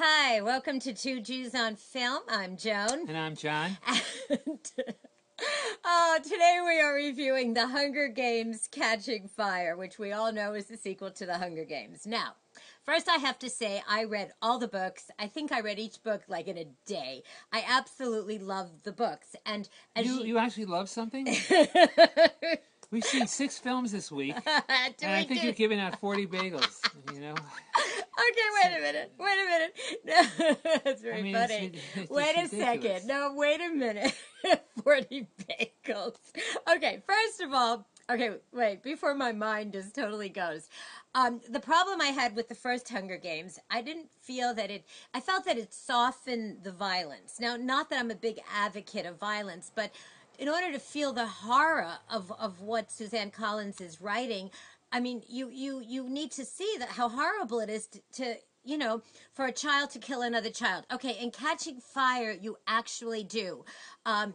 Hi, welcome to Two Jews on Film. I'm Joan. And I'm John. And, oh, today we are reviewing The Hunger Games Catching Fire, which we all know is the sequel to The Hunger Games. Now, first I have to say I read all the books. I think I read each book like in a day. I absolutely love the books. And as You, you actually love something? We've seen six films this week, and I think you're giving out 40 bagels. You know? Okay, wait a minute. Wait a minute. No, that's very I mean, funny. rid- it's wait a second. No, wait a minute. 40 bagels. Okay, first of all, okay, wait, before my mind just totally goes. Um, the problem I had with the first Hunger Games, I didn't feel that it, I felt that it softened the violence. Now, not that I'm a big advocate of violence, but in order to feel the horror of, of what Suzanne Collins is writing, I mean, you you you need to see that how horrible it is to, to you know for a child to kill another child. Okay, in Catching Fire, you actually do. Um,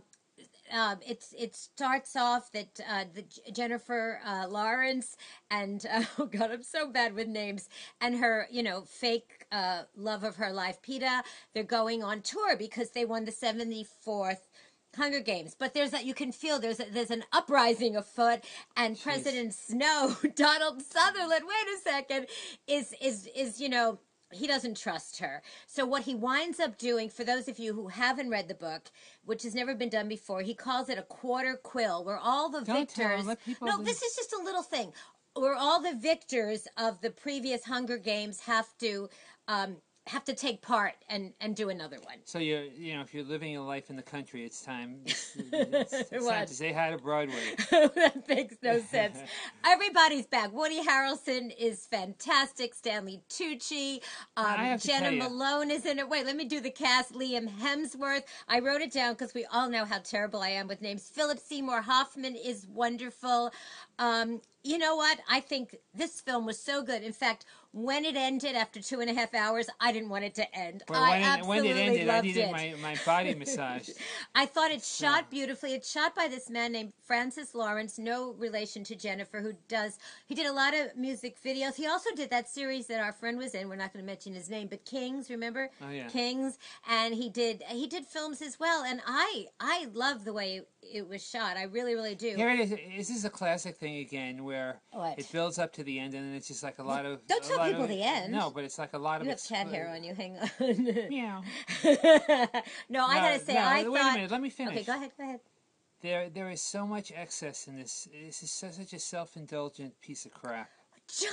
um, it's it starts off that uh, the Jennifer uh, Lawrence and uh, oh god, I'm so bad with names and her you know fake uh, love of her life, Peeta. They're going on tour because they won the 74th. Hunger Games, but there's that you can feel there's a, there's an uprising afoot, and President Snow, Donald Sutherland, wait a second, is is is you know he doesn't trust her. So what he winds up doing, for those of you who haven't read the book, which has never been done before, he calls it a quarter quell, where all the Don't victors. no, do- this is just a little thing, where all the victors of the previous Hunger Games have to. Um, have to take part and and do another one. So you're, you know, if you're living a life in the country, it's time. It's, it's, it's time to say hi to Broadway. that makes no sense. Everybody's back. Woody Harrelson is fantastic. Stanley Tucci, um, Jena Malone is in it. Wait, let me do the cast. Liam Hemsworth. I wrote it down because we all know how terrible I am with names. Philip Seymour Hoffman is wonderful. Um, you know what? I think this film was so good. In fact, when it ended after two and a half hours, I didn't want it to end. Well, I when, absolutely when it ended, I loved needed it. my, my body massage. I thought it shot beautifully. It's shot by this man named Francis Lawrence, no relation to Jennifer, who does. He did a lot of music videos. He also did that series that our friend was in. We're not going to mention his name, but Kings. Remember Oh, yeah. Kings? And he did he did films as well. And I I love the way it was shot. I really really do. Here it is. This is a classic thing again where What? it builds up to the end and then it's just like a lot of. don't a tell lot people of- the end. No, but it's like a lot you of. have cat expl- hair on you. Hang on. Meow. no, I No, gotta say, no, I wait thought. a minute. Let me finish. Okay, go ahead. Go ahead. There, there is so much excess in this. This is so, such a self-indulgent piece of crap. John.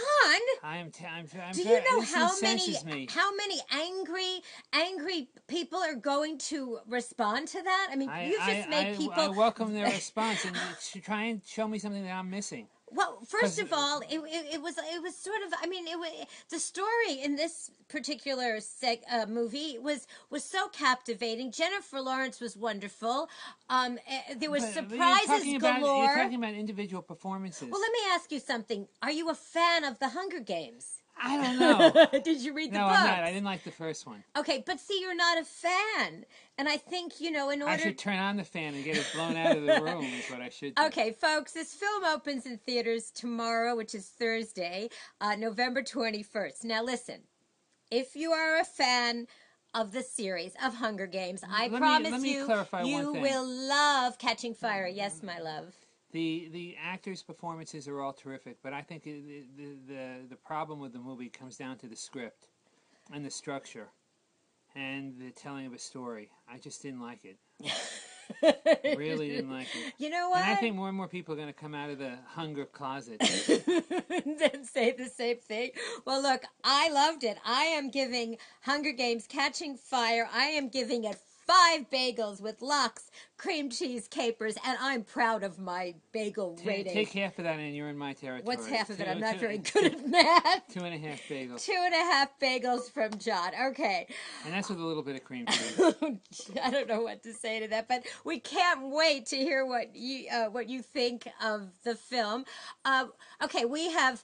I am. T- I'm, I'm Do you know how many me. how many angry angry people are going to respond to that? I mean, I, you just I, make I, people. I welcome their response and sh- try and show me something that I'm missing. Well, first of all, it, it, it was it was sort of. I mean, it was the story in this particular seg, uh, movie was was so captivating. Jennifer Lawrence was wonderful. Um, eh, there was But- but surprises you're talking about, galore. You're talking about individual performances. well, let me ask you something. Are you a fan of the Hunger Games? I don't know. Did you read the no, book? I'm not. I didn't like the first one. Okay, but see, you're not a fan, and I think you know in order. I should turn on the fan and get it blown out of the room. Is what I should. Do. Okay, folks, this film opens in theaters tomorrow, which is Thursday, uh, November 21st. Now, listen, if you are a fan of the series of Hunger Games, I Let promise me you, you will love Catching Fire. Yes, my love. The the actors' performances are all terrific, but I think the, the the the problem with the movie comes down to the script and the structure and the telling of a story. I just didn't like it. really didn't like it. You know what? And I think more and more people are going to come out of the hunger closet. and say the same thing. Well, look, I loved it. I am giving Hunger Games Catching Fire. I am giving it five bagels with lox, cream cheese, capers, and I'm proud of my bagel Ta- rating. Take half of that and you're in my territory. What's half of it? I'm not two- very good at math. Two and a half bagels. Two and a half bagels from John. Okay. And that's with a little bit of cream cheese. I don't know what to say to that, but we can't wait to hear what you uh, what you think of the film. Uh, okay, we have.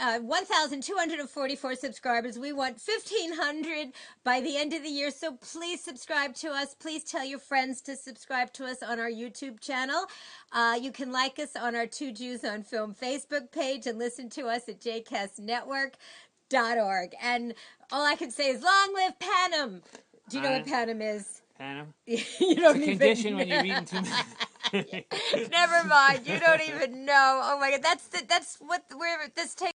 Uh, 1,244 subscribers. We want 1,500 by the end of the year. So please subscribe to us. Please tell your friends to subscribe to us on our YouTube channel. Uh, you can like us on our Two Jews on Film Facebook page and listen to us at jcastnetwork.org. And all I can say is long live Panem. Do you know what Uh, Panem is? Panem. you It's don't a even condition when you've eaten too many. Never mind. You don't even know. Oh my god, that's the, that's what where this takes